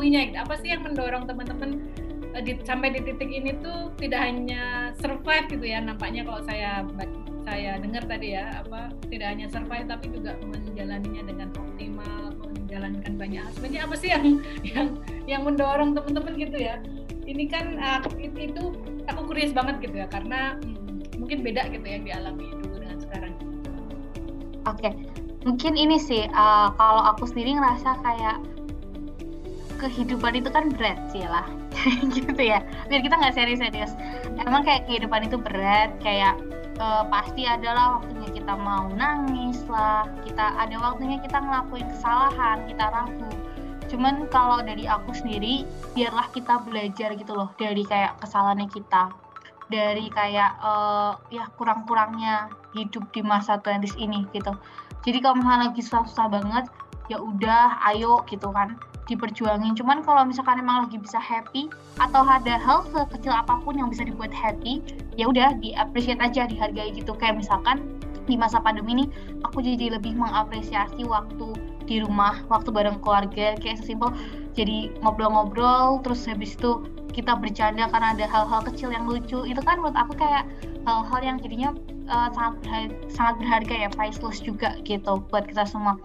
melaluinya? Apa sih yang mendorong teman-teman uh, di, sampai di titik ini tuh tidak hanya survive gitu ya nampaknya kalau saya saya dengar tadi ya apa tidak hanya survive tapi juga menjalaninya dengan optimal menjalankan banyak hal sebenarnya apa sih yang yang yang mendorong teman-teman gitu ya ini kan uh, itu aku curious banget gitu ya karena hmm, mungkin beda gitu yang dialami dulu dengan sekarang oke okay. mungkin ini sih uh, kalau aku sendiri ngerasa kayak kehidupan itu kan berat sih lah. Gitu ya. Biar kita nggak serius-serius. Emang kayak kehidupan itu berat kayak uh, pasti adalah waktunya kita mau nangis lah kita ada waktunya kita ngelakuin kesalahan kita ragu. Cuman kalau dari aku sendiri biarlah kita belajar gitu loh dari kayak kesalahannya kita. Dari kayak uh, ya kurang-kurangnya hidup di masa 20 ini gitu. Jadi kalau misalnya lagi susah-susah banget ya udah ayo gitu kan diperjuangin. Cuman kalau misalkan emang lagi bisa happy atau ada hal sekecil apa pun yang bisa dibuat happy ya udah di aja dihargai gitu. Kayak misalkan di masa pandemi ini aku jadi lebih mengapresiasi waktu di rumah waktu bareng keluarga. Kayak sesimpel jadi ngobrol-ngobrol terus habis itu kita bercanda karena ada hal-hal kecil yang lucu. Itu kan menurut aku kayak hal-hal yang jadinya uh, sangat berharga, sangat berharga ya priceless juga gitu buat kita semua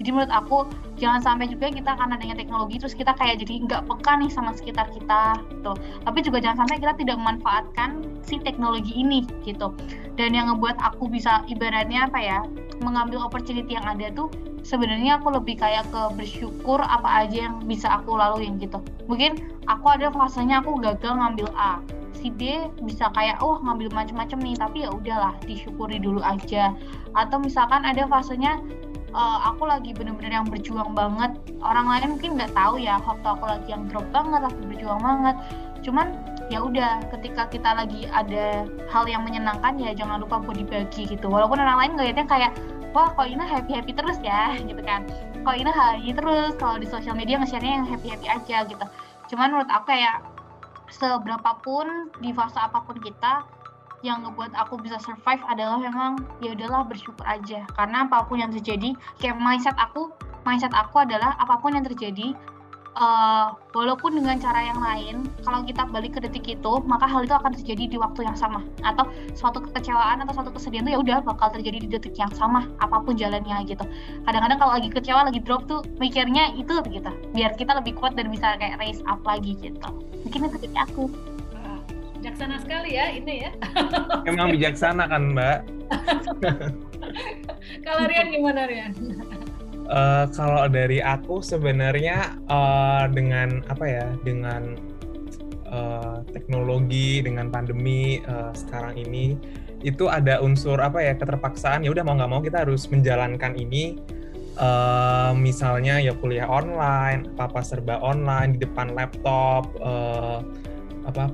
jadi menurut aku jangan sampai juga kita karena adanya teknologi terus kita kayak jadi nggak peka nih sama sekitar kita gitu. Tapi juga jangan sampai kita tidak memanfaatkan si teknologi ini gitu. Dan yang ngebuat aku bisa ibaratnya apa ya mengambil opportunity yang ada tuh sebenarnya aku lebih kayak ke bersyukur apa aja yang bisa aku laluin gitu. Mungkin aku ada fasenya aku gagal ngambil A si D bisa kayak oh ngambil macam-macam nih tapi ya udahlah disyukuri dulu aja. Atau misalkan ada fasenya uh, aku lagi bener-bener yang berjuang banget. Orang lain mungkin nggak tahu ya waktu aku lagi yang drop banget aku berjuang banget. Cuman ya udah ketika kita lagi ada hal yang menyenangkan ya jangan lupa buat dibagi gitu. Walaupun orang lain ngeliatnya kayak wah kok ini happy happy terus ya? Gitu kan. Kok ini happy terus? Kalau di sosial media nge-share-nya yang happy happy aja gitu. Cuman menurut aku kayak seberapapun di fase apa pun kita yang ngebuat aku bisa survive adalah memang ya udahlah bersyukur aja. Karena apa pun yang terjadi kayak mindset aku mindset aku adalah apa pun yang terjadi uh, walaupun dengan cara yang lain kalau kita balik ke detik itu maka hal itu akan terjadi di waktu yang sama. Atau suatu kekecewaan atau suatu kesedihan itu ya udah bakal terjadi di detik yang sama apa pun jalannya gitu. Kadang-kadang kalau lagi kecewa lagi drop tuh mikirnya itu gitu. Biar kita lebih kuat dan bisa kayak raise up lagi gitu. Mungkin itu dari aku bijaksana sekali ya ini ya. Emang bijaksana kan Mbak. kalau Rian gimana Rian? Uh, kalau dari aku sebenarnya uh, dengan apa ya dengan uh, teknologi dengan pandemi uh, sekarang ini itu ada unsur apa ya keterpaksaan ya udah mau nggak mau kita harus menjalankan ini uh, misalnya ya kuliah online apa apa serba online di depan laptop uh, apa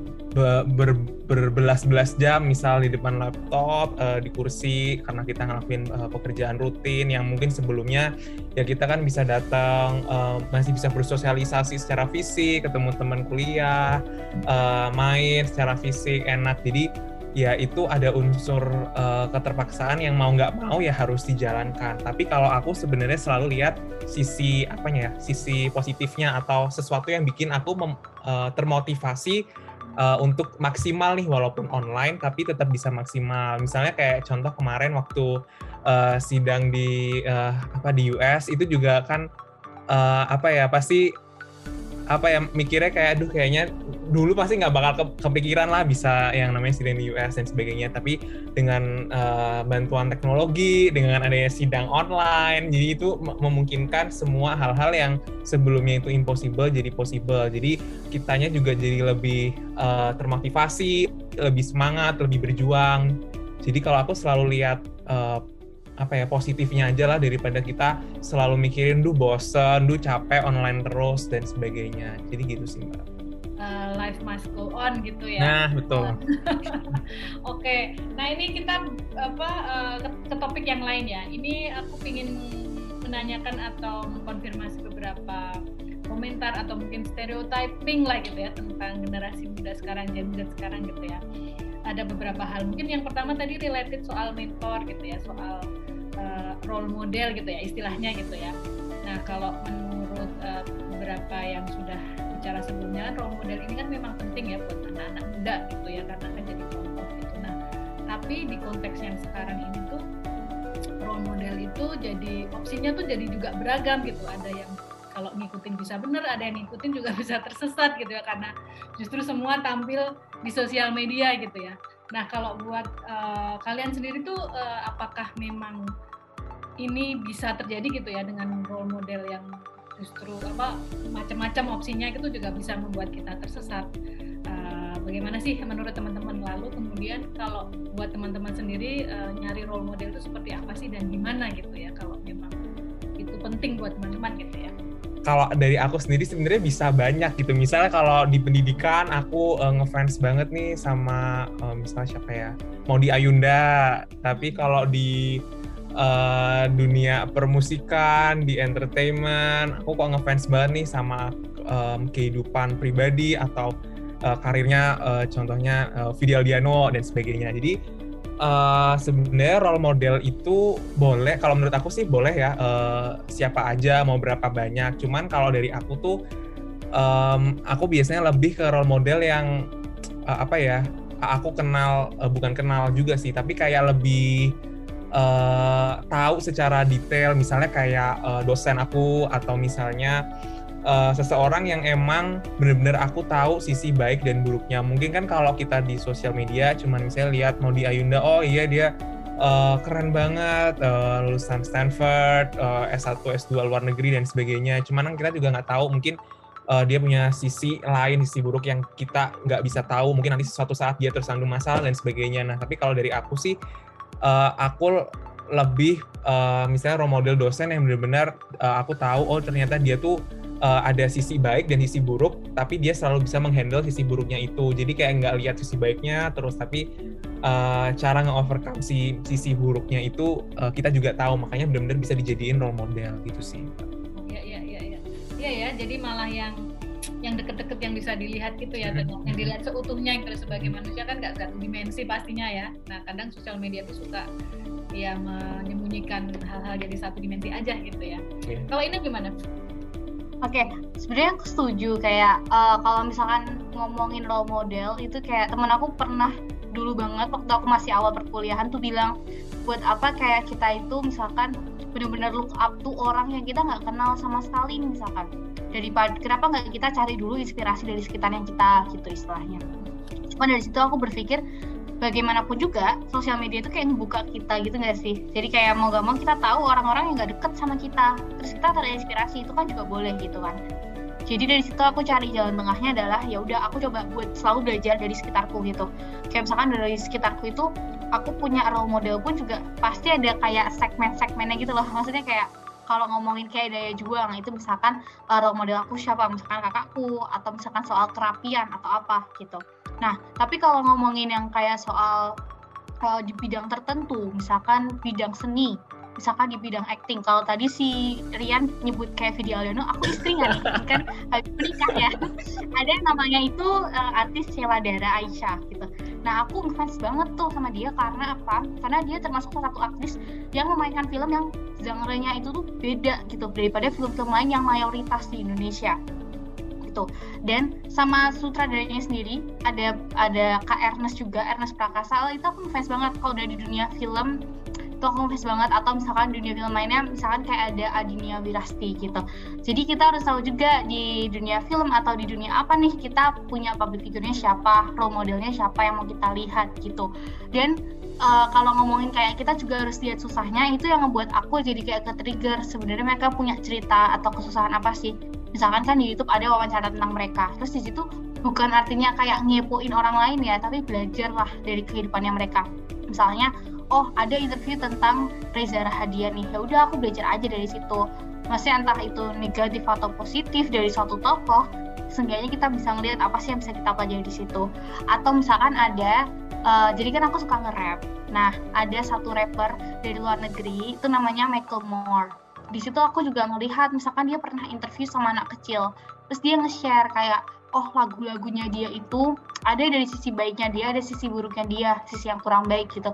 ber, berbelas-belas jam misal di depan laptop uh, di kursi karena kita ngelakuin uh, pekerjaan rutin yang mungkin sebelumnya ya kita kan bisa datang uh, masih bisa bersosialisasi secara fisik ketemu teman kuliah uh, main secara fisik enak. Jadi ya itu ada unsur uh, keterpaksaan yang mau nggak mau ya harus dijalankan. Tapi kalau aku sebenarnya selalu lihat sisi apanya ya, sisi positifnya atau sesuatu yang bikin aku mem, uh, termotivasi uh, untuk maksimal nih walaupun online tapi tetap bisa maksimal. Misalnya kayak contoh kemarin waktu uh, sidang di uh, apa di US itu juga kan uh, apa ya pasti apa ya mikirnya kayak aduh kayaknya dulu pasti nggak bakal ke, kepikiran lah bisa yang namanya sidang di US dan sebagainya. Tapi dengan uh, bantuan teknologi dengan adanya sidang online jadi itu memungkinkan semua hal-hal yang sebelumnya itu impossible jadi possible. Jadi kitanya juga jadi lebih uh, termotivasi lebih semangat lebih berjuang. Jadi kalau aku selalu lihat uh, apa ya positifnya aja lah daripada kita selalu mikirin duh bosen, duh capek online terus dan sebagainya. Jadi gitu sih mbak. Uh, life must go on gitu ya. Nah betul. Oke, okay. nah ini kita apa uh, ke, ke topik yang lain ya. Ini aku ingin menanyakan atau mengkonfirmasi beberapa komentar atau mungkin stereotyping lah gitu ya tentang generasi muda sekarang, Gen Z sekarang gitu ya. Ada beberapa hal. Mungkin yang pertama tadi related soal mentor gitu ya, soal uh, role model gitu ya istilahnya gitu ya. Nah kalau menurut uh, beberapa yang sudah bicara sebelumnya role model ini kan memang penting ya buat anak-anak muda gitu ya karena kan jadi contoh gitu. Nah tapi di konteks yang sekarang ini tuh role model itu jadi opsinya tuh jadi juga beragam gitu. Ada yang kalau ngikutin bisa bener ada yang ngikutin juga bisa tersesat gitu ya karena justru semua tampil di sosial media gitu ya. Nah kalau buat uh, kalian sendiri tuh uh, apakah memang ini bisa terjadi gitu ya dengan role model yang justru apa macam-macam opsinya itu juga bisa membuat kita tersesat? Uh, bagaimana sih menurut teman-teman? Lalu kemudian kalau buat teman-teman sendiri uh, nyari role model itu seperti apa sih dan gimana gitu ya kalau memang itu penting buat teman-teman gitu ya kalau dari aku sendiri sebenarnya bisa banyak gitu. Misalnya kalau di pendidikan aku uh, ngefans banget nih sama uh, misalnya siapa ya? Mau di Ayunda. Tapi kalau di uh, dunia permusikan, di entertainment, aku kok ngefans banget nih sama um, kehidupan pribadi atau uh, karirnya uh, contohnya uh, Fidel Diano dan sebagainya. Jadi uh, sebenarnya role model itu boleh kalau menurut aku sih boleh ya. Uh, siapa aja mau berapa banyak. Cuman kalau dari aku tuh um, aku biasanya lebih ke role model yang uh, apa ya aku kenal uh, bukan kenal juga sih tapi kayak lebih uh, tahu secara detail. Misalnya kayak uh, dosen aku atau misalnya uh, seseorang yang emang benar-benar aku tahu sisi baik dan buruknya. Mungkin kan kalau kita di sosial media cuman misalnya lihat mau di Ayunda, oh iya dia uh, keren banget uh, lulusan Stanford, uh, S1, S2 luar negeri dan sebagainya. Cuman kan kita juga nggak tahu mungkin uh, dia punya sisi lain, sisi buruk yang kita nggak bisa tahu. Mungkin nanti suatu saat dia tersandung masalah dan sebagainya. Nah, tapi kalau dari aku sih, uh, aku lebih uh, misalnya role model dosen yang benar-benar uh, aku tahu oh ternyata dia tuh uh, ada sisi baik dan sisi buruk, tapi dia selalu bisa menghandle sisi buruknya itu. Jadi kayak nggak lihat sisi baiknya terus, tapi uh, cara nge-overcome si sisi buruknya itu uh, kita juga tahu. Makanya benar-benar bisa dijadiin role model gitu sih. Iya iya iya iya. Iya ya, jadi malah yang yang deket-deket yang bisa dilihat gitu ya, dan yang dilihat seutuhnya gitu sebagai manusia kan nggak satu dimensi pastinya ya. Nah kadang sosial media itu suka ya menyembunyikan hal-hal jadi satu dimensi aja gitu ya. Yeah. Kalau ini gimana? Oke, okay, sebenarnya aku setuju kayak uh, kalau misalkan ngomongin role model itu kayak temen aku pernah dulu banget waktu aku masih awal perkuliahan tuh bilang buat apa kayak kita itu misalkan benar-benar look up tuh orang yang kita nggak kenal sama sekali misalkan daripada kenapa nggak kita cari dulu inspirasi dari sekitar yang kita gitu istilahnya. Cuma dari situ aku berpikir bagaimanapun juga sosial media itu kayak ngebuka kita gitu gak sih? Jadi kayak mau gak mau kita tahu orang-orang yang gak deket sama kita. Terus kita terinspirasi itu kan juga boleh gitu kan. Jadi dari situ aku cari jalan tengahnya adalah ya udah aku coba buat selalu belajar dari sekitarku gitu. Kayak misalkan dari sekitarku itu aku punya role model pun juga pasti ada kayak segmen-segmennya gitu loh. Maksudnya kayak kalau ngomongin kayak daya juang itu misalkan uh, role model aku siapa? Misalkan kakakku atau misalkan soal kerapian atau apa gitu. Nah tapi kalau ngomongin yang kayak soal uh, di bidang tertentu misalkan bidang seni misalkan di bidang acting. Kalau tadi si Rian nyebut kayak Vidi Aldono aku istri nggak nih kan habis menikah ya. Ada yang namanya itu uh, artis Sheila Dara Aisyah gitu nah aku ngefans banget tuh sama dia karena apa? Karena dia termasuk salah satu aktris yang memainkan film yang genre-nya itu tuh beda gitu daripada film-film lain yang mayoritas di Indonesia. Gitu. Dan sama sutradaranya sendiri ada ada Kak Ernest juga Ernest Prakasa. Itu aku ngefans banget kalau udah di dunia film itu aku ngefans banget atau misalkan dunia film lainnya misalkan kayak ada Adinia Wirasti gitu. Jadi kita harus tahu juga di dunia film atau di dunia apa nih kita punya public figure-nya siapa role modelnya siapa yang mau kita lihat gitu. Dan uh, kalau ngomongin kayak kita juga harus lihat susahnya itu yang ngebuat aku jadi kayak ke trigger sebenarnya mereka punya cerita atau kesusahan apa sih. Misalkan kan di YouTube ada wawancara tentang mereka terus di situ bukan artinya kayak ngepoin orang lain ya tapi belajar lah dari kehidupannya mereka. Misalnya oh ada interview tentang Reza Rahadian nih. Ya udah aku belajar aja dari situ. Masih entah itu negatif atau positif dari suatu tokoh seenggaknya kita bisa ngelihat apa sih yang bisa kita pelajari di situ. Atau misalkan ada uh, jadi kan aku suka nge-rap. Nah ada satu rapper dari luar negeri itu namanya Michael Moore. Di situ aku juga melihat misalkan dia pernah interview sama anak kecil. Terus dia nge-share kayak oh lagu-lagunya dia itu ada dari sisi baiknya dia ada sisi buruknya dia sisi yang kurang baik gitu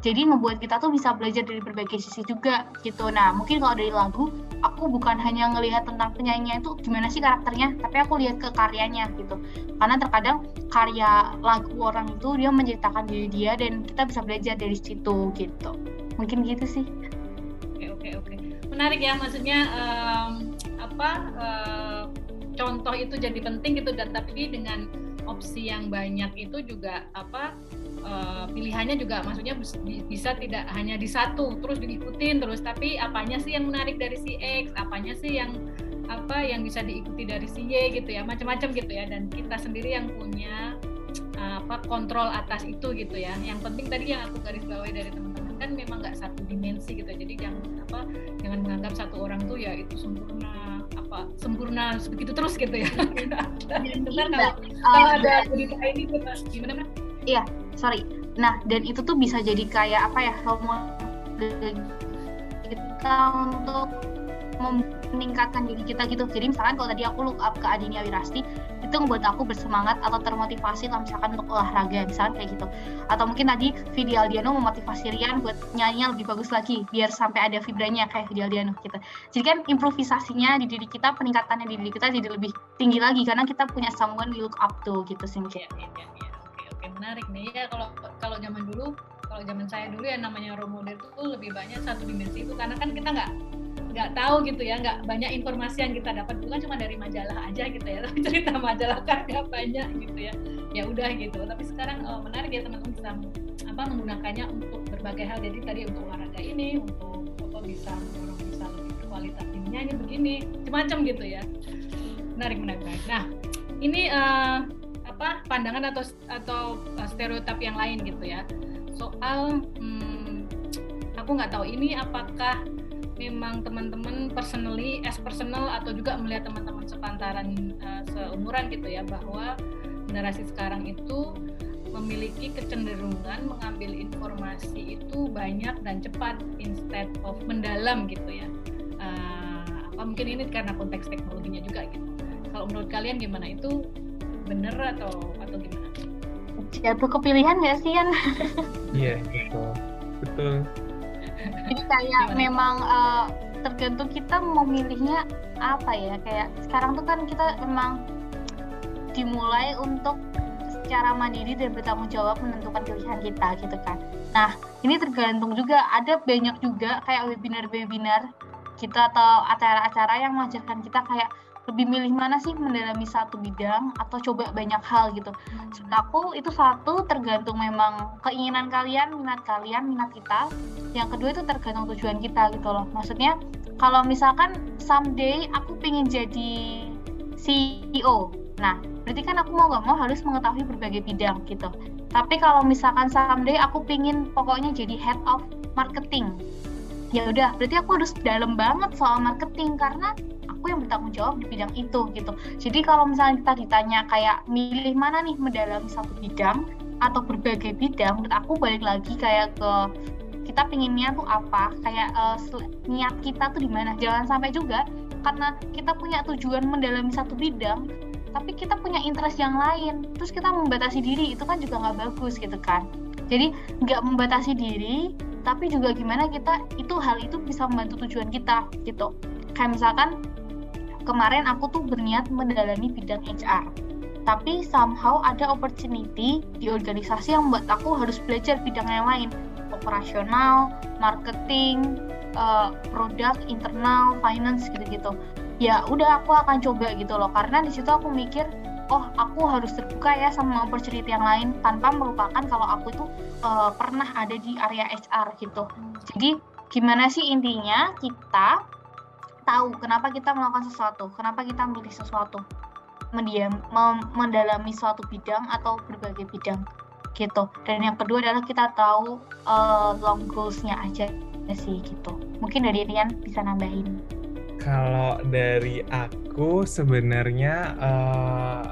jadi ngebuat kita tuh bisa belajar dari berbagai sisi juga gitu. Nah mungkin kalau dari lagu aku bukan hanya ngelihat tentang penyanyinya itu gimana sih karakternya tapi aku lihat ke karyanya gitu. Karena terkadang karya lagu orang itu dia menceritakan diri dia dan kita bisa belajar dari situ gitu. Mungkin gitu sih. Oke oke oke. Menarik ya maksudnya um, apa uh, contoh itu jadi penting gitu dan tapi dengan opsi yang banyak itu juga apa uh, pilihannya juga maksudnya bisa tidak hanya di satu terus diikutin terus tapi apanya sih yang menarik dari si X apanya sih yang apa yang bisa diikuti dari si Y gitu ya macam-macam gitu ya dan kita sendiri yang punya apa kontrol atas itu gitu ya. Yang penting tadi yang aku garis bawahi dari teman-teman kan memang nggak satu dimensi gitu jadi jangan apa jangan menganggap satu orang tuh ya itu sempurna apa sempurna begitu terus gitu ya. Dengar kalau kalau ada berita ini gimana Iya, sorry. Nah dan itu tuh bisa jadi kayak apa ya hormon kita untuk meningkatkan diri kita gitu. Jadi misalkan kalau tadi aku look up ke Adinia Wirasti itu membuat aku bersemangat atau termotivasi lah misalkan untuk olahraga misalkan kayak gitu. Atau mungkin tadi Vidi Aldiano memotivasi Rian buat nyanyinya lebih bagus lagi biar sampai ada vibranya kayak Vidi Aldiano gitu. Jadi kan improvisasinya di diri kita peningkatannya di diri kita jadi lebih tinggi lagi karena kita punya someone we look up to gitu sih ya, ya, ya oke. Menarik nih. Ya kalau kalau zaman dulu kalau zaman saya dulu ya namanya role model itu lebih banyak satu dimensi itu. Karena kan kita nggak nggak tahu gitu ya nggak banyak informasi yang kita dapat. Bukan cuma dari majalah aja gitu ya tapi cerita majalah kan nggak banyak gitu ya. Ya udah gitu. Tapi sekarang oh, menarik ya teman-teman bisa apa menggunakannya untuk berbagai hal. Jadi tadi untuk olahraga ini untuk apa bisa orang bisa lebih berkualitas ini begini macam-macam gitu ya. Menarik menarik nah ini uh, apa pandangan atau atau uh, stereotip yang lain gitu ya soal hmm, aku nggak tahu ini apakah memang teman-teman personally as personal atau juga melihat teman-teman sepantaran uh, seumuran gitu ya bahwa generasi sekarang itu memiliki kecenderungan mengambil informasi itu banyak dan cepat instead of mendalam gitu ya. Uh, apa mungkin ini karena konteks teknologinya juga gitu. Kalau menurut kalian gimana? Itu bener atau atau gimana? Jatuh kepilihan nggak sih kan? Iya betul betul. Jadi kayak gimana? memang uh, tergantung kita mau milihnya apa ya kayak sekarang tuh kan kita memang dimulai untuk secara mandiri dan bertanggung jawab menentukan pilihan kita gitu kan. Nah ini tergantung juga ada banyak juga kayak webinar-webinar kita atau acara-acara yang mengajarkan kita kayak lebih milih mana sih mendalami satu bidang atau coba banyak hal gitu. Menurut aku itu satu tergantung memang keinginan kalian, minat kalian, minat kita. Yang kedua itu tergantung tujuan kita gitu loh. Maksudnya kalau misalkan someday aku pengen jadi CEO, nah berarti kan aku mau gak mau harus mengetahui berbagai bidang gitu. Tapi kalau misalkan someday aku pengen pokoknya jadi head of marketing, ya udah berarti aku harus dalam banget soal marketing karena aku yang bertanggung jawab di bidang itu gitu. Jadi kalau misalnya kita ditanya kayak milih mana nih mendalami satu bidang atau berbagai bidang menurut aku balik lagi kayak ke kita pinginnya tuh apa kayak uh, niat kita tuh di mana. Jangan sampai juga karena kita punya tujuan mendalami satu bidang tapi kita punya interest yang lain terus kita membatasi diri itu kan juga nggak bagus gitu kan jadi nggak membatasi diri tapi juga gimana kita itu hal itu bisa membantu tujuan kita gitu. Kayak misalkan kemarin aku tuh berniat mendalami bidang HR tapi somehow ada opportunity di organisasi yang membuat aku harus belajar bidang yang lain. Operasional, marketing, uh, produk, internal, finance gitu-gitu. Ya udah aku akan coba gitu loh. Karena di situ aku mikir oh aku harus terbuka ya sama opportunity yang lain tanpa melupakan kalau aku itu uh, pernah ada di area HR gitu. Jadi gimana sih intinya kita tahu kenapa kita melakukan sesuatu, kenapa kita memilih sesuatu, mendiam, mendalami suatu bidang atau berbagai bidang gitu. Dan yang kedua adalah kita tahu uh, long goals-nya aja sih gitu. Mungkin dari Rian bisa nambahin. Kalau dari aku sebenarnya uh,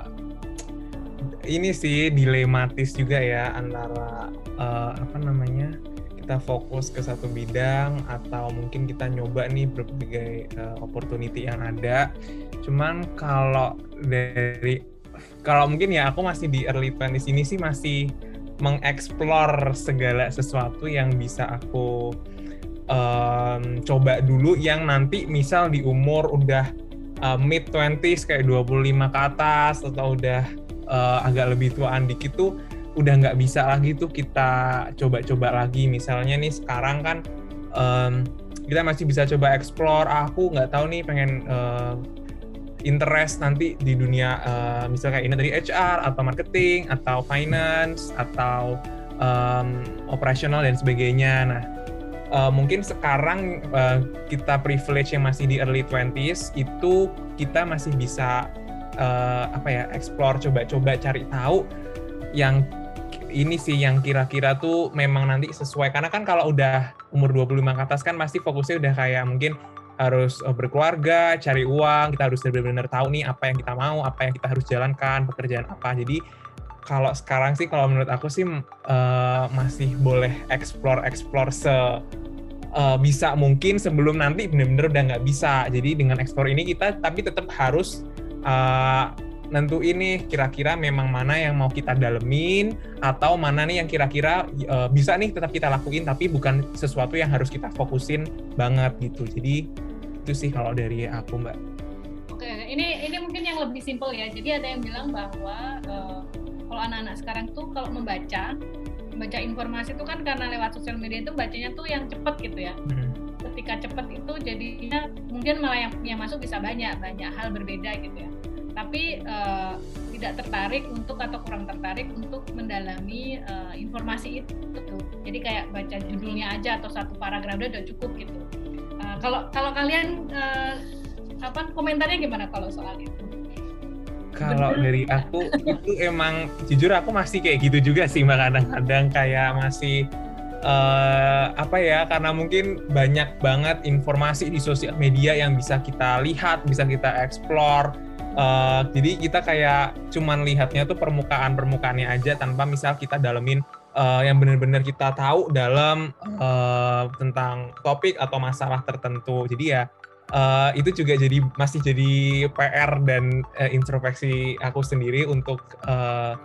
ini sih dilematis juga ya antara uh, apa namanya kita fokus ke satu bidang atau mungkin kita nyoba nih berbagai uh, opportunity yang ada. Cuman kalau dari kalau mungkin ya aku masih di early 20 ini sih masih mengeksplor segala sesuatu yang bisa aku um, coba dulu yang nanti misal di umur udah uh, mid 20s kayak 25 ke atas atau udah uh, agak lebih tuaan dikit tuh udah nggak bisa lagi tuh kita coba-coba lagi misalnya nih sekarang kan um, kita masih bisa coba explore aku nggak tahu nih pengen uh, interest nanti di dunia uh, misalnya kayak ini tadi HR atau marketing atau finance atau um, operasional dan sebagainya. Nah, uh, mungkin sekarang uh, kita privilege yang masih di early 20s itu kita masih bisa uh, apa ya explore coba-coba cari tahu yang ini sih yang kira-kira tuh memang nanti sesuai karena kan kalau udah umur 25 ke atas kan pasti fokusnya udah kayak mungkin harus berkeluarga, cari uang, kita harus benar-benar tahu nih apa yang kita mau, apa yang kita harus jalankan, pekerjaan apa. Jadi kalau sekarang sih kalau menurut aku sih uh, masih boleh explore explore se uh, bisa mungkin sebelum nanti benar-benar udah nggak bisa. Jadi dengan explore ini kita tapi tetap harus uh, nentu ini kira-kira memang mana yang mau kita dalemin atau mana nih yang kira-kira uh, bisa nih tetap kita lakuin tapi bukan sesuatu yang harus kita fokusin banget gitu. Jadi itu sih kalau dari aku mbak. Oke ini ini mungkin yang lebih simpel ya. Jadi ada yang bilang bahwa uh, kalau anak-anak sekarang tuh kalau membaca membaca informasi itu kan karena lewat sosial media itu bacanya tuh yang cepet gitu ya. Hmm. Ketika cepet itu jadinya mungkin malah yang yang masuk bisa banyak banyak hal berbeda gitu ya. Tapi uh, tidak tertarik untuk atau kurang tertarik untuk mendalami uh, informasi itu. Jadi kayak baca judulnya aja atau satu paragraf udah cukup gitu. Uh, kalau kalau kalian uh, apa komentarnya gimana kalau soal itu kalau dari aku itu emang jujur aku masih kayak gitu juga sih mbak kadang-kadang kayak masih uh, apa ya karena mungkin banyak banget informasi di sosial media yang bisa kita lihat bisa kita explore Uh, jadi kita kayak cuman lihatnya tuh permukaan permukaannya aja tanpa misal kita dalemin uh, yang benar-benar kita tahu dalam uh, tentang topik atau masalah tertentu. Jadi ya uh, itu juga jadi masih jadi PR dan uh, introspeksi aku sendiri untuk uh,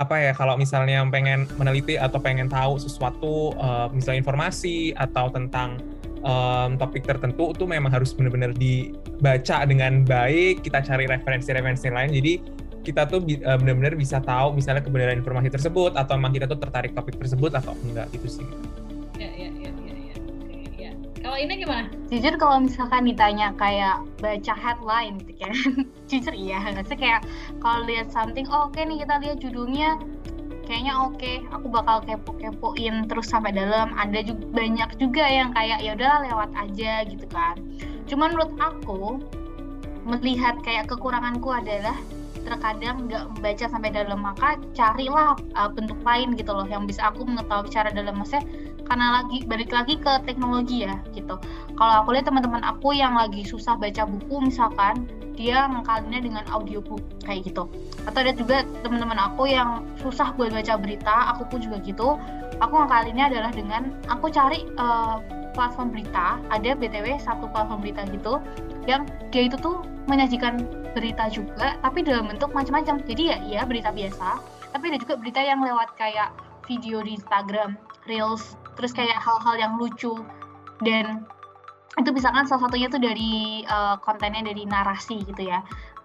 apa ya kalau misalnya pengen meneliti atau pengen tahu sesuatu uh, misalnya informasi atau tentang um, topik tertentu itu memang harus benar-benar dibaca dengan baik kita cari referensi-referensi lain. Jadi kita tuh uh, benar-benar bisa tahu misalnya kebenaran informasi tersebut atau memang kita tuh tertarik topik tersebut atau enggak gitu sih kalau ini gimana? Jujur kalau misalkan ditanya kayak baca headline gitu kan jujur iya. Sih kayak kalau lihat something oh, oke okay nih kita lihat judulnya kayaknya oke okay, aku bakal kepo-kepoin terus sampai dalam. Ada juga banyak juga yang kayak ya udah lewat aja gitu kan. Cuman menurut aku melihat kayak kekuranganku adalah terkadang nggak membaca sampai dalam maka carilah uh, bentuk lain gitu loh yang bisa aku mengetahui cara dalam. Maksudnya karena lagi balik lagi ke teknologi ya gitu. Kalau aku lihat teman-teman aku yang lagi susah baca buku misalkan dia ngakalinnya dengan audiobook kayak gitu. Atau ada juga teman-teman aku yang susah buat baca berita aku pun juga gitu. Aku ngakalinnya adalah dengan aku cari uh, platform berita ada btw satu platform berita gitu yang dia itu tuh menyajikan berita juga tapi dalam bentuk macam-macam. Jadi ya iya berita biasa tapi ada juga berita yang lewat kayak video di Instagram reels terus kayak hal-hal yang lucu. Dan itu misalkan salah satunya tuh dari uh, kontennya dari narasi gitu ya.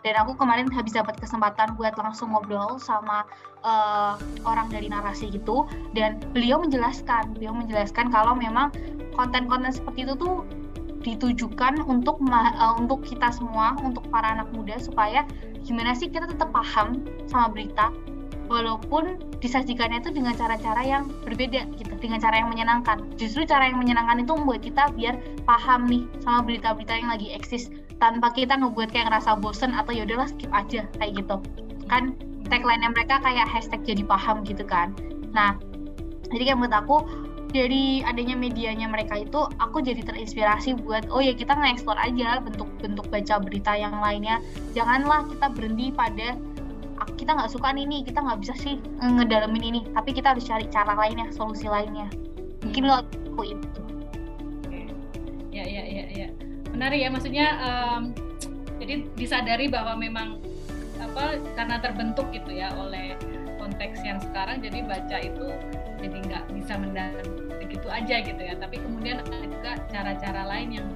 Dan aku kemarin habis dapat kesempatan buat langsung ngobrol sama uh, orang dari narasi gitu. Dan beliau menjelaskan beliau menjelaskan kalau memang konten-konten seperti itu tuh ditujukan untuk uh, untuk kita semua untuk para anak muda supaya gimana sih kita tetap paham sama berita walaupun disajikannya itu dengan cara-cara yang berbeda gitu dengan cara yang menyenangkan. Justru cara yang menyenangkan itu membuat kita biar paham nih sama berita-berita yang lagi eksis. Tanpa kita ngebuat kayak ngerasa bosen atau ya udahlah skip aja kayak gitu. Kan tagline-nya mereka kayak hashtag jadi paham gitu kan. Nah jadi kayak menurut aku dari adanya medianya mereka itu aku jadi terinspirasi buat oh ya kita nge-explore aja bentuk-bentuk baca berita yang lainnya. Janganlah kita berhenti pada kita nggak suka nih nih kita nggak bisa sih ngedalamin ini. Tapi kita harus cari cara lainnya solusi lainnya. Mungkin lo aku itu. Ya ya ya ya. Menarik ya maksudnya um, jadi disadari bahwa memang apa karena terbentuk gitu ya oleh konteks yang sekarang jadi baca itu jadi nggak bisa mendalam begitu aja gitu ya. Tapi kemudian ada juga cara-cara lain yang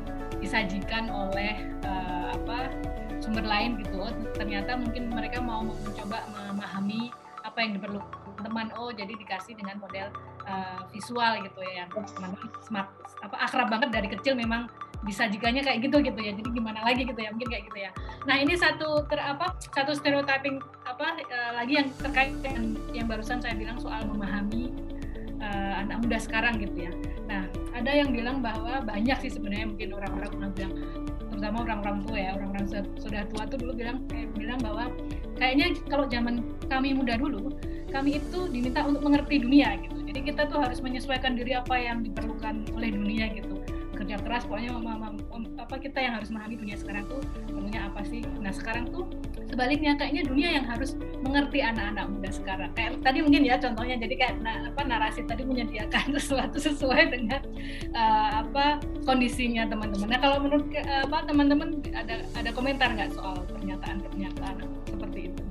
disajikan oleh uh, apa sumber lain gitu. Oh, ternyata mungkin mereka mau mencoba memahami apa yang diperlukan teman. Oh jadi dikasih dengan model uh, visual gitu ya yang teman smart apa akrab banget dari kecil memang disajikannya kayak gitu gitu ya. Jadi gimana lagi gitu ya mungkin kayak gitu ya. Nah ini satu ter apa satu stereotyping apa uh, lagi yang terkait dengan yang barusan saya bilang soal memahami uh, anak muda sekarang gitu ya. Nah ada yang bilang bahwa banyak sih sebenarnya mungkin orang-orang bilang terutama orang-orang tua ya orang-orang sudah tua tuh dulu bilang kayak bilang bahwa kayaknya kalau zaman kami muda dulu kami itu diminta untuk mengerti dunia gitu. Jadi kita tuh harus menyesuaikan diri apa yang diperlukan oleh dunia gitu. Kerja keras pokoknya apa kita yang harus memahami dunia sekarang tuh perlunya apa sih? Nah sekarang tuh sebaliknya kayaknya dunia yang harus mengerti anak-anak muda sekarang. Kayak tadi mungkin ya contohnya jadi kayak na, apa narasi tadi menyediakan sesuatu sesuai dengan uh, apa kondisinya teman-teman. Nah kalau menurut uh, apa teman-teman ada ada komentar nggak soal pernyataan-pernyataan seperti itu?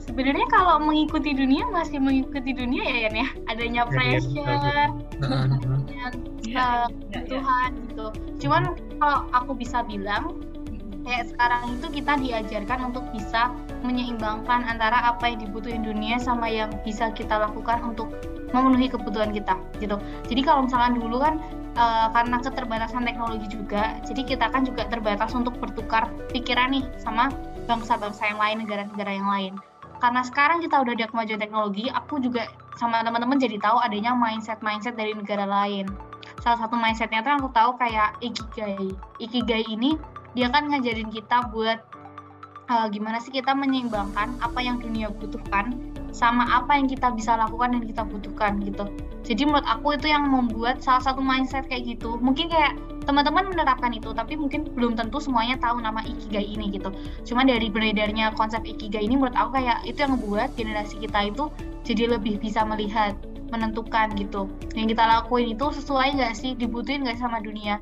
Sebenarnya kalau mengikuti dunia masih mengikuti dunia ya Yan ya? Adanya iya, iya, pressure adanya uh, kebutuhan gitu. Cuman kalau aku bisa bilang kayak sekarang itu kita diajarkan untuk bisa menyeimbangkan antara apa yang dibutuhin dunia sama yang bisa kita lakukan untuk memenuhi kebutuhan kita gitu jadi kalau misalkan dulu kan uh, karena keterbatasan teknologi juga jadi kita kan juga terbatas untuk bertukar pikiran nih sama bangsa-bangsa yang lain negara-negara yang lain karena sekarang kita udah ada kemajuan teknologi, aku juga sama teman-teman jadi tahu adanya mindset-mindset dari negara lain. Salah satu mindsetnya tuh aku tahu kayak ikigai. Ikigai ini dia kan ngajarin kita buat uh, gimana sih kita menyeimbangkan apa yang dunia butuhkan sama apa yang kita bisa lakukan dan kita butuhkan gitu. Jadi menurut aku itu yang membuat salah satu mindset kayak gitu. Mungkin kayak teman-teman menerapkan itu tapi mungkin belum tentu semuanya tahu nama ikigai ini gitu cuma dari beredarnya konsep ikigai ini menurut aku kayak itu yang membuat generasi kita itu jadi lebih bisa melihat menentukan gitu yang kita lakuin itu sesuai nggak sih dibutuhin nggak sama dunia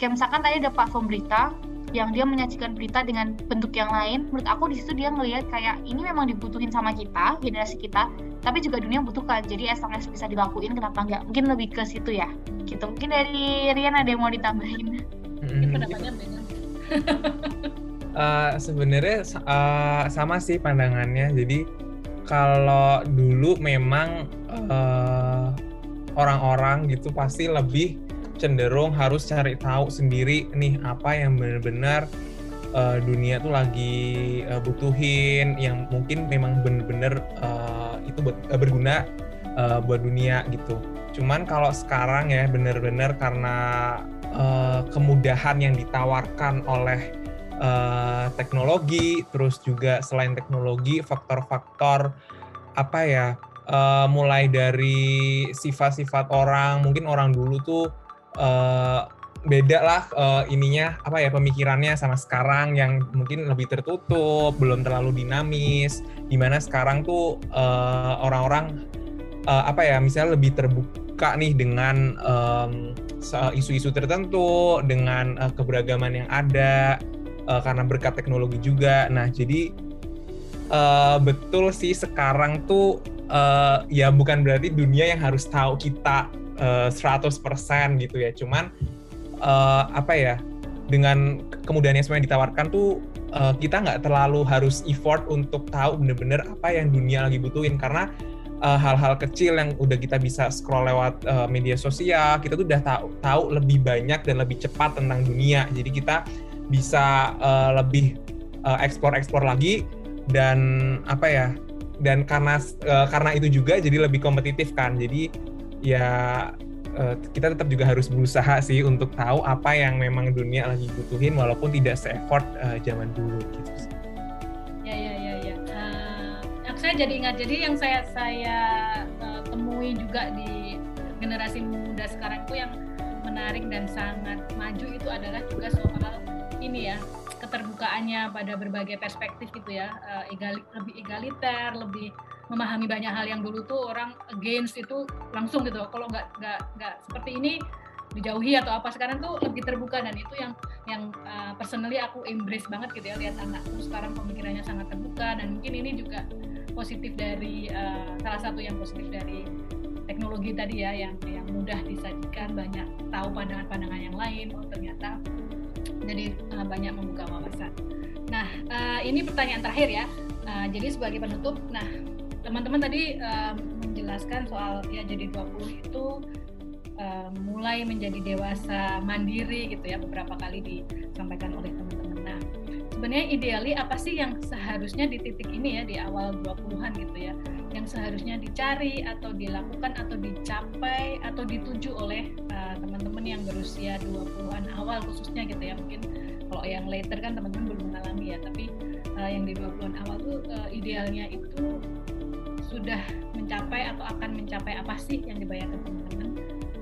kayak misalkan tadi ada platform berita yang dia menyajikan berita dengan bentuk yang lain menurut aku di situ dia ngelihat kayak ini memang dibutuhin sama kita generasi kita tapi juga dunia butuhkan. Jadi as long as bisa dilakuin kenapa nggak? Mungkin lebih ke situ ya. Gitu. Mungkin dari Rian ada yang mau ditambahin? Hmm. pendapatnya uh, sebenarnya uh, sama sih pandangannya. Jadi kalau dulu memang uh, orang-orang gitu pasti lebih cenderung harus cari tahu sendiri nih apa yang benar-benar uh, dunia tuh lagi uh, butuhin yang mungkin memang benar-benar uh, itu uh, berguna uh, buat dunia gitu. Cuman kalau sekarang ya benar-benar karena uh, kemudahan yang ditawarkan oleh uh, teknologi, terus juga selain teknologi faktor-faktor apa ya uh, mulai dari sifat-sifat orang mungkin orang dulu tuh uh, beda lah uh, ininya apa ya pemikirannya sama sekarang yang mungkin lebih tertutup belum terlalu dinamis. Di mana sekarang tuh uh, orang-orang uh, apa ya misalnya lebih terbuka nih dengan isu-isu um, tertentu dengan uh, keberagaman yang ada uh, karena berkat teknologi juga. Nah jadi uh, betul sih sekarang tuh uh, ya bukan berarti dunia yang harus tahu kita uh, eh, 100% gitu ya. Cuman uh, apa ya? Dengan kemudahan yang semuanya ditawarkan tuh uh, kita nggak terlalu harus effort untuk tahu bener-bener apa yang dunia lagi butuhin karena hal-hal uh, kecil yang udah kita bisa scroll lewat uh, media sosial kita tuh udah tahu tahu lebih banyak dan lebih cepat tentang dunia jadi kita bisa uh, lebih uh, explore explore lagi dan apa ya dan karena uh, karena itu juga jadi lebih kompetitif kan jadi ya uh, kita tetap juga harus berusaha sih untuk tahu apa yang memang dunia lagi butuhin walaupun tidak se-effort uh, zaman dulu gitu Ya ya ya ya. Uh, saya jadi ingat jadi yang saya saya uh, temui juga di generasi muda sekarang itu yang menarik dan sangat maju itu adalah juga soal ini ya keterbukaannya pada berbagai perspektif gitu ya uh, egali, lebih egaliter lebih memahami banyak hal yang dulu tuh orang against itu langsung gitu kalau nggak nggak nggak seperti ini dijauhi atau apa sekarang tuh lebih terbuka dan itu yang yang uh, personally aku embrace banget gitu ya lihat anakku sekarang pemikirannya sangat terbuka dan mungkin ini juga positif dari uh, salah satu yang positif dari teknologi tadi ya yang yang mudah disajikan banyak tahu pandangan-pandangan yang lain oh ternyata jadi uh, banyak membuka wawasan. Nah uh, ini pertanyaan terakhir ya. Uh, jadi sebagai penutup, nah teman-teman tadi uh, menjelaskan soal ya jadi 20 itu uh, mulai menjadi dewasa mandiri gitu ya beberapa kali disampaikan oleh teman-teman. Nah sebenarnya ideali apa sih yang seharusnya di titik ini ya di awal 20-an gitu ya yang seharusnya dicari atau dilakukan atau dicapai atau dituju oleh uh, teman-teman yang berusia 20-an awal khususnya gitu ya mungkin kalau yang later kan teman-teman belum mengalami ya tapi uh, yang di 20-an awal tuh uh, idealnya itu sudah mencapai atau akan mencapai apa sih yang dibayangkan teman-teman?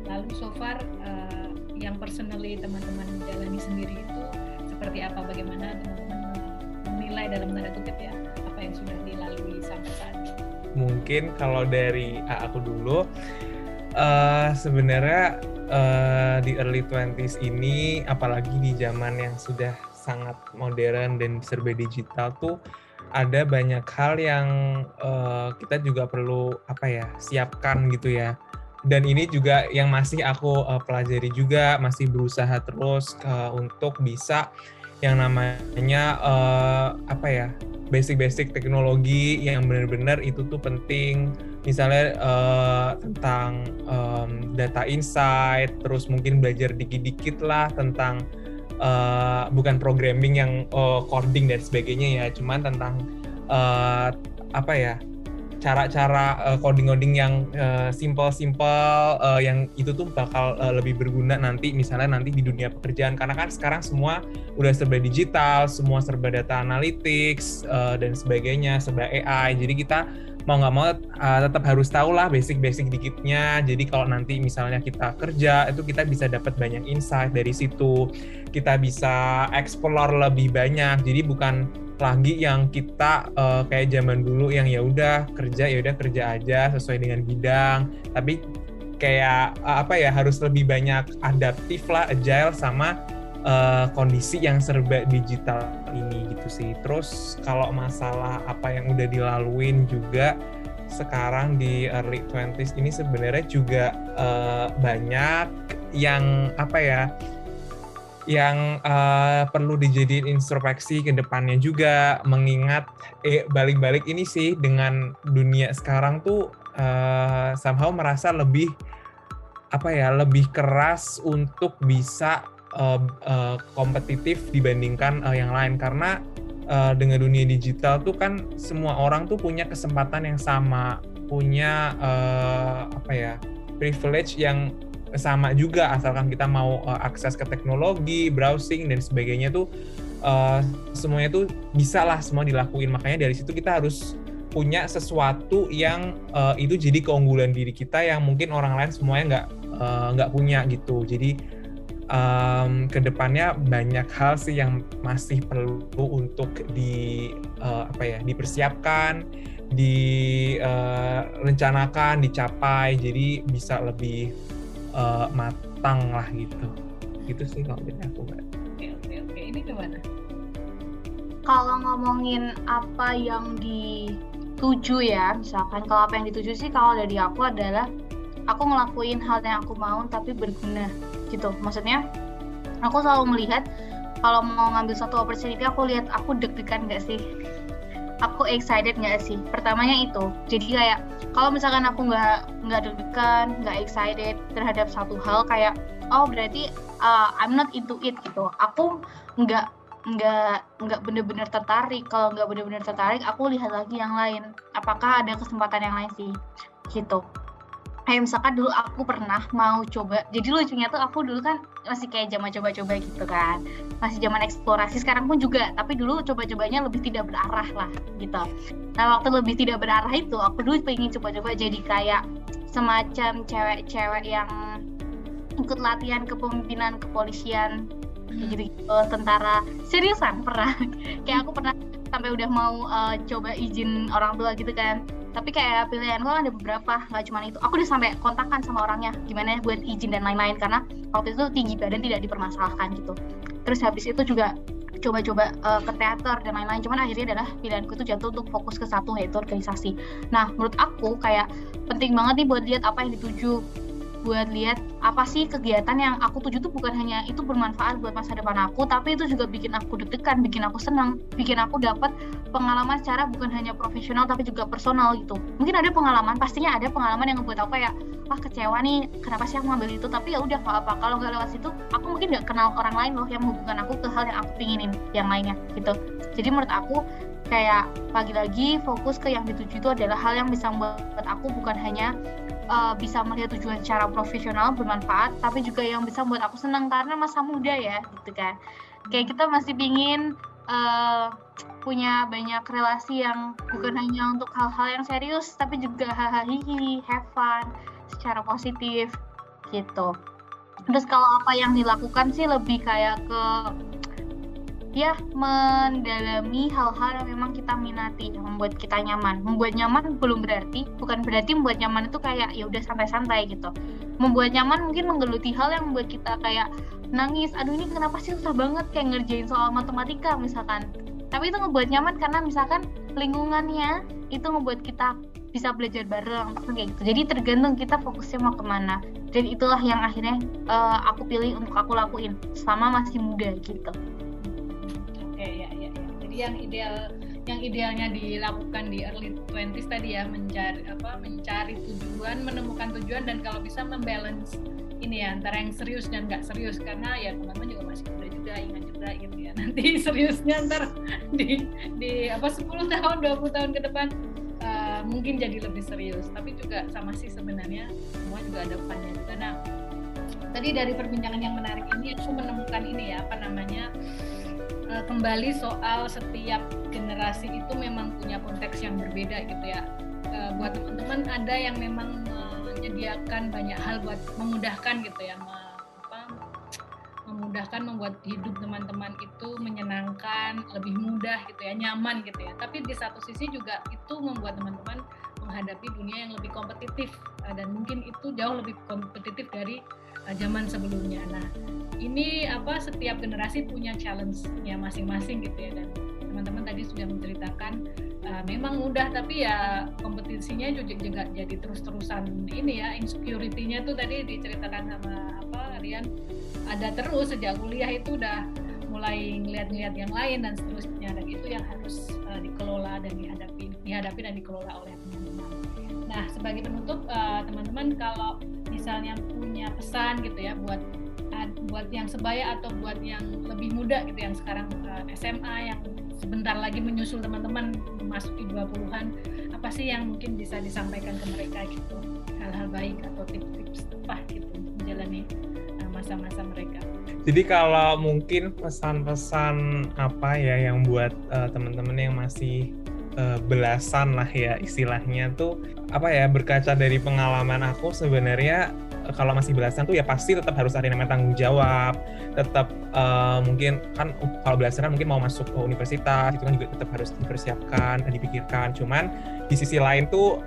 Lalu so far uh, yang personally teman-teman jalani sendiri itu seperti apa? Bagaimana teman-teman menilai dalam tanda kutip ya apa yang sudah dilalui sampai saat ini? Mungkin kalau dari aku dulu uh, sebenarnya uh, di early 20s ini apalagi di zaman yang sudah sangat modern dan serba digital tuh ada banyak hal yang uh, kita juga perlu apa ya siapkan gitu ya. Dan ini juga yang masih aku uh, pelajari juga masih berusaha terus uh, untuk bisa yang namanya uh, apa ya basic-basic teknologi yang benar-benar itu tuh penting. Misalnya uh, tentang um, data insight terus mungkin belajar dikit-dikit lah tentang uh, bukan programming yang uh, coding dan sebagainya ya cuman tentang uh, apa ya cara-cara uh, coding-coding yang uh, simple-simple uh, yang itu tuh bakal lebih berguna nanti misalnya nanti di dunia pekerjaan karena kan sekarang semua udah serba digital, semua serba data analytics dan sebagainya, serba AI. Jadi kita mau nggak mau tetap harus tahu lah basic-basic dikitnya. Jadi kalau nanti misalnya kita kerja itu kita bisa dapat banyak insight dari situ. Kita bisa explore lebih banyak. Jadi bukan lagi yang kita uh, kayak zaman dulu yang ya udah kerja ya udah kerja aja sesuai dengan bidang. Tapi kayak uh, apa ya harus lebih banyak adaptif lah agile sama uh, kondisi yang serba digital ini gitu sih. Terus kalau masalah apa yang udah dilaluin juga sekarang di early 20s ini sebenarnya juga uh, banyak yang apa ya yang uh, perlu dijadiin introspeksi ke depannya juga mengingat eh balik-balik ini sih dengan dunia sekarang tuh uh, somehow merasa lebih apa ya lebih keras untuk bisa uh, uh, kompetitif dibandingkan uh, yang lain. Karena uh, dengan dunia digital tuh kan semua orang tuh punya kesempatan yang sama punya uh, apa ya privilege yang sama juga asalkan kita mau uh, akses ke teknologi, browsing dan sebagainya tuh uh, semuanya tuh bisa lah semua dilakuin. Makanya dari situ kita harus punya sesuatu yang uh, itu jadi keunggulan diri kita yang mungkin orang lain semuanya nggak nggak uh, punya gitu. Jadi um, ke depannya banyak hal sih yang masih perlu untuk di uh, apa ya dipersiapkan, direncanakan, dicapai. Jadi bisa lebih uh, matang lah gitu. Gitu sih kalau dari aku mbak. Oke oke oke. Ini gimana? Kalau ngomongin apa yang dituju ya misalkan kalau apa yang dituju sih kalau dari aku adalah aku ngelakuin hal yang aku mau tapi berguna gitu. Maksudnya aku selalu melihat kalau mau ngambil satu opportunity aku lihat aku deg-degan gak sih aku excited nggak sih? Pertamanya itu. Jadi kayak kalau misalkan aku nggak nggak deg-degan nggak excited terhadap satu hal kayak oh berarti uh, I'm not into it gitu. Aku nggak nggak nggak bener-bener tertarik. Kalau nggak bener-bener tertarik aku lihat lagi yang lain. Apakah ada kesempatan yang lain sih? Gitu kayak misalkan dulu aku pernah mau coba jadi lucunya tuh aku dulu kan masih kayak zaman coba-coba gitu kan. Masih zaman eksplorasi sekarang pun juga tapi dulu coba-cobanya lebih tidak berarah lah gitu. Nah waktu lebih tidak berarah itu aku dulu pengen coba-coba jadi kayak semacam cewek-cewek yang ikut latihan kepemimpinan kepolisian gitu, gitu tentara. Seriusan pernah. Kayak aku pernah sampai udah mau uh, coba izin orang tua gitu kan tapi kayak pilihan gue ada beberapa nggak cuma itu. Aku udah sampai kontakkan sama orangnya gimana buat izin dan lain-lain karena waktu itu tinggi badan tidak dipermasalahkan gitu. Terus habis itu juga coba-coba uh, ke teater dan lain-lain cuman akhirnya adalah pilihanku itu jatuh untuk fokus ke satu yaitu organisasi. Nah menurut aku kayak penting banget nih buat lihat apa yang dituju buat lihat apa sih kegiatan yang aku tuju tuh bukan hanya itu bermanfaat buat masa depan aku tapi itu juga bikin aku deg-degan bikin aku senang bikin aku dapat pengalaman secara bukan hanya profesional tapi juga personal gitu. Mungkin ada pengalaman pastinya ada pengalaman yang ngebuat aku kayak ah kecewa nih kenapa sih aku ngambil itu? Tapi ya udah nggak apa kalau nggak lewat situ aku mungkin nggak kenal orang lain loh yang menghubungkan aku ke hal yang aku pinginin yang lainnya gitu. Jadi menurut aku kayak lagi-lagi fokus ke yang dituju itu adalah hal yang bisa membuat aku bukan hanya uh, bisa melihat tujuan secara profesional bermanfaat tapi juga yang bisa membuat aku senang karena masa muda ya gitu kan. Kayak kita masih pingin uh, punya banyak relasi yang bukan hanya untuk hal-hal yang serius tapi juga hahaha have fun secara positif gitu. Terus kalau apa yang dilakukan sih lebih kayak ke ya mendalami hal-hal yang memang kita minati yang membuat kita nyaman. Membuat nyaman belum berarti bukan berarti membuat nyaman itu kayak ya udah santai-santai gitu. Membuat nyaman mungkin menggeluti hal yang membuat kita kayak nangis aduh ini kenapa sih susah banget kayak ngerjain soal matematika misalkan. Tapi itu ngebuat nyaman karena misalkan lingkungannya itu ngebuat kita bisa belajar bareng kayak gitu. Jadi tergantung kita fokusnya mau ke mana. Dan itulah yang akhirnya uh, aku pilih untuk aku lakuin selama masih muda gitu yang ideal yang idealnya dilakukan di early 20s tadi ya mencari apa mencari tujuan menemukan tujuan dan kalau bisa membalance ini ya antara yang serius dan nggak serius. Karena ya teman-teman juga masih muda juga ingat juga gitu ya. Nanti seriusnya ntar di di apa 10 tahun 20 tahun ke depan uh, mungkin jadi lebih serius. Tapi juga sama sih sebenarnya semua juga ada funnya juga. Nah tadi dari perbincangan yang menarik ini aku menemukan ini ya apa namanya uh, kembali soal setiap generasi itu memang punya konteks yang berbeda gitu ya. Uh, buat teman-teman ada yang memang menyediakan banyak hal buat memudahkan gitu ya, memudahkan membuat hidup teman-teman itu menyenangkan, lebih mudah gitu ya, nyaman gitu ya. Tapi di satu sisi juga itu membuat teman-teman menghadapi dunia yang lebih kompetitif uh, dan mungkin itu jauh lebih kompetitif dari uh, zaman sebelumnya. Nah, ini apa setiap generasi punya challenge-nya masing-masing gitu ya dan teman-teman tadi sudah menceritakan uh, memang mudah tapi ya kompetisinya juga, juga jadi terus-terusan ini ya insecurity-nya tuh tadi diceritakan sama apa Rian ada terus sejak kuliah itu udah mulai ngeliat-ngeliat yang lain dan seterusnya dan itu yang harus uh, dikelola dan dihadapi dihadapi dan dikelola oleh. Nah sebagai penutup uh, teman-teman kalau misalnya punya pesan gitu ya buat buat yang sebaya atau buat yang lebih muda gitu yang sekarang uh, eh, SMA yang sebentar lagi menyusul teman-teman memasuki 20-an apa sih yang mungkin bisa disampaikan ke mereka gitu? Hal-hal baik atau tips-tips apa gitu menjalani uh, masa-masa mereka? Jadi kalau mungkin pesan-pesan apa ya yang buat uh, teman-teman yang masih uh, belasan lah ya istilahnya tuh apa ya berkaca dari pengalaman aku sebenarnya kalau masih belasan tuh ya pasti tetap harus ada namanya tanggung jawab tetap uh, mungkin kan kalau belasan kan mungkin mau masuk ke universitas itu kan juga tetap harus dipersiapkan dan dipikirkan. Cuman di sisi lain tuh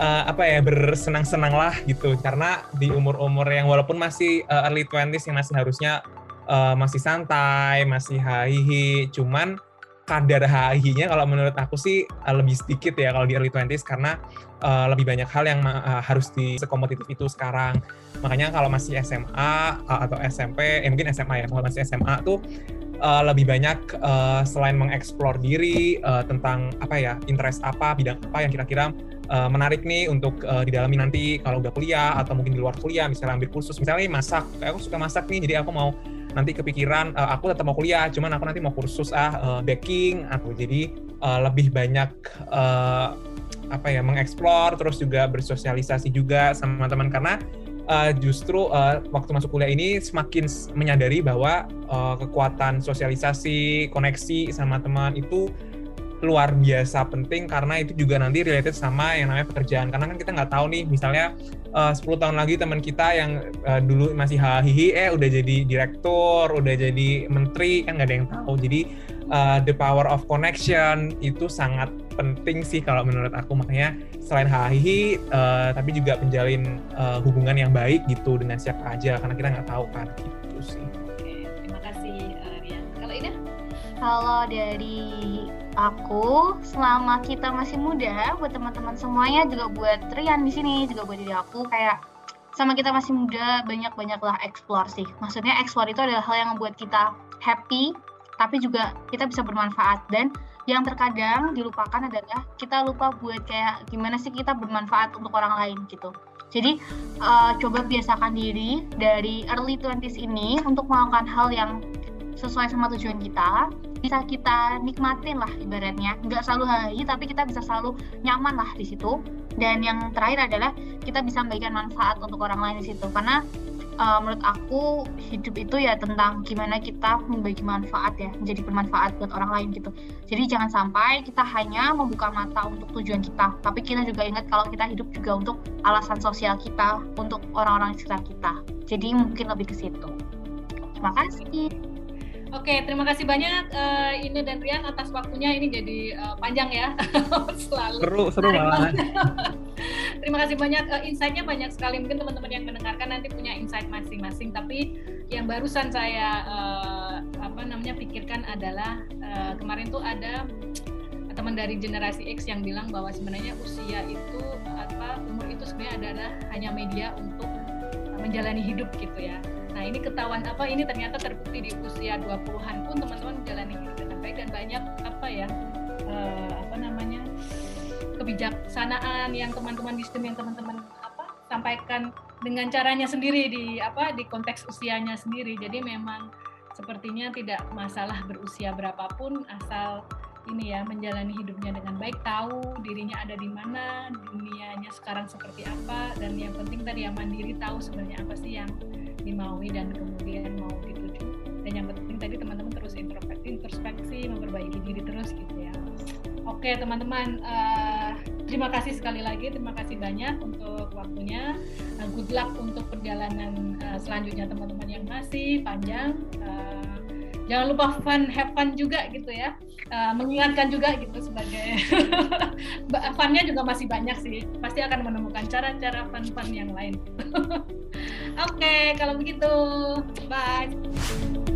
uh, apa ya bersenang-senang lah gitu. Karena di umur-umur yang walaupun masih uh, early 20s yang masih harusnya uh, masih santai masih hahihi cuman kadar HI-nya kalau menurut aku sih uh, lebih sedikit ya kalau di early 20s karena uh, lebih banyak hal yang uh, harus di sekompetitif itu sekarang. Makanya kalau masih SMA uh, atau SMP, eh mungkin SMA ya, kalau masih SMA tuh uh, lebih banyak uh, selain mengeksplor diri uh, tentang apa ya, interest apa, bidang apa yang kira-kira uh, menarik nih untuk uh, didalami nanti kalau udah kuliah atau mungkin di luar kuliah, misalnya ambil kursus, misalnya masak, kayak aku suka masak nih, jadi aku mau nanti kepikiran uh, aku tetap mau kuliah cuman aku nanti mau kursus ah uh, baking aku jadi uh, lebih banyak uh, apa ya mengeksplor terus juga bersosialisasi juga sama teman. Karena uh, justru uh, waktu masuk kuliah ini semakin menyadari bahwa uh, kekuatan sosialisasi koneksi sama teman itu luar biasa penting karena itu juga nanti related sama yang namanya pekerjaan. Karena kan kita nggak tahu nih misalnya uh, 10 tahun lagi teman kita yang uh, dulu masih hahihi eh udah jadi direktur udah jadi menteri kan nggak ada yang tahu. Jadi uh, the power of connection itu sangat penting sih kalau menurut aku. Makanya selain hahihi uh, tapi juga menjalin uh, hubungan yang baik gitu dengan siapa aja karena kita nggak tahu kan. Gitu sih. Kalau dari aku, selama kita masih muda, buat teman-teman semuanya, juga buat Rian di sini, juga buat diri aku, kayak sama kita masih muda, banyak-banyaklah explore sih. Maksudnya explore itu adalah hal yang membuat kita happy, tapi juga kita bisa bermanfaat. Dan yang terkadang dilupakan adalah kita lupa buat kayak gimana sih kita bermanfaat untuk orang lain gitu. Jadi uh, coba biasakan diri dari early 20s ini untuk melakukan hal yang sesuai sama tujuan kita bisa kita nikmatin lah ibaratnya. Nggak selalu hari tapi kita bisa selalu nyaman lah di situ. Dan yang terakhir adalah kita bisa memberikan manfaat untuk orang lain di situ. Karena uh, menurut aku hidup itu ya tentang gimana kita membagi manfaat ya menjadi bermanfaat buat orang lain gitu. Jadi jangan sampai kita hanya membuka mata untuk tujuan kita tapi kita juga ingat kalau kita hidup juga untuk alasan sosial kita untuk orang-orang sekitar kita. Jadi mungkin lebih ke situ. Terima kasih Oke, terima kasih banyak uh, Ine dan Rian atas waktunya. Ini jadi uh, panjang ya, selalu. Seru, seru malah. terima kasih banyak. Uh, insight-nya banyak sekali. Mungkin teman-teman yang mendengarkan nanti punya insight masing-masing. Tapi yang barusan saya uh, apa namanya pikirkan adalah uh, kemarin tuh ada teman dari generasi X yang bilang bahwa sebenarnya usia itu apa umur itu sebenarnya adalah hanya media untuk menjalani hidup gitu ya Nah ini ketahuan apa ini ternyata terbukti di usia 20-an pun teman-teman menjalani hidup dengan baik dan banyak apa ya uh, apa namanya kebijaksanaan yang teman-teman sistem yang teman-teman apa sampaikan dengan caranya sendiri di apa di konteks usianya sendiri. Jadi memang sepertinya tidak masalah berusia berapapun asal ini ya menjalani hidupnya dengan baik, tahu dirinya ada di mana, dunianya sekarang seperti apa, dan yang penting tadi yang mandiri tahu sebenarnya apa sih yang dimaui dan kemudian mau dituju. Dan yang penting tadi teman-teman terus introspeksi, introspeksi, memperbaiki diri terus gitu ya. Oke teman-teman, uh, terima kasih sekali lagi, terima kasih banyak untuk waktunya. Uh, good luck untuk perjalanan uh, selanjutnya teman-teman yang masih panjang. Uh, jangan lupa fun, have fun juga gitu ya. Uh, mengingatkan juga gitu sebagai funnya juga masih banyak sih. Pasti akan menemukan cara-cara fun-fun yang lain. Oke, okay, kalau begitu, bye.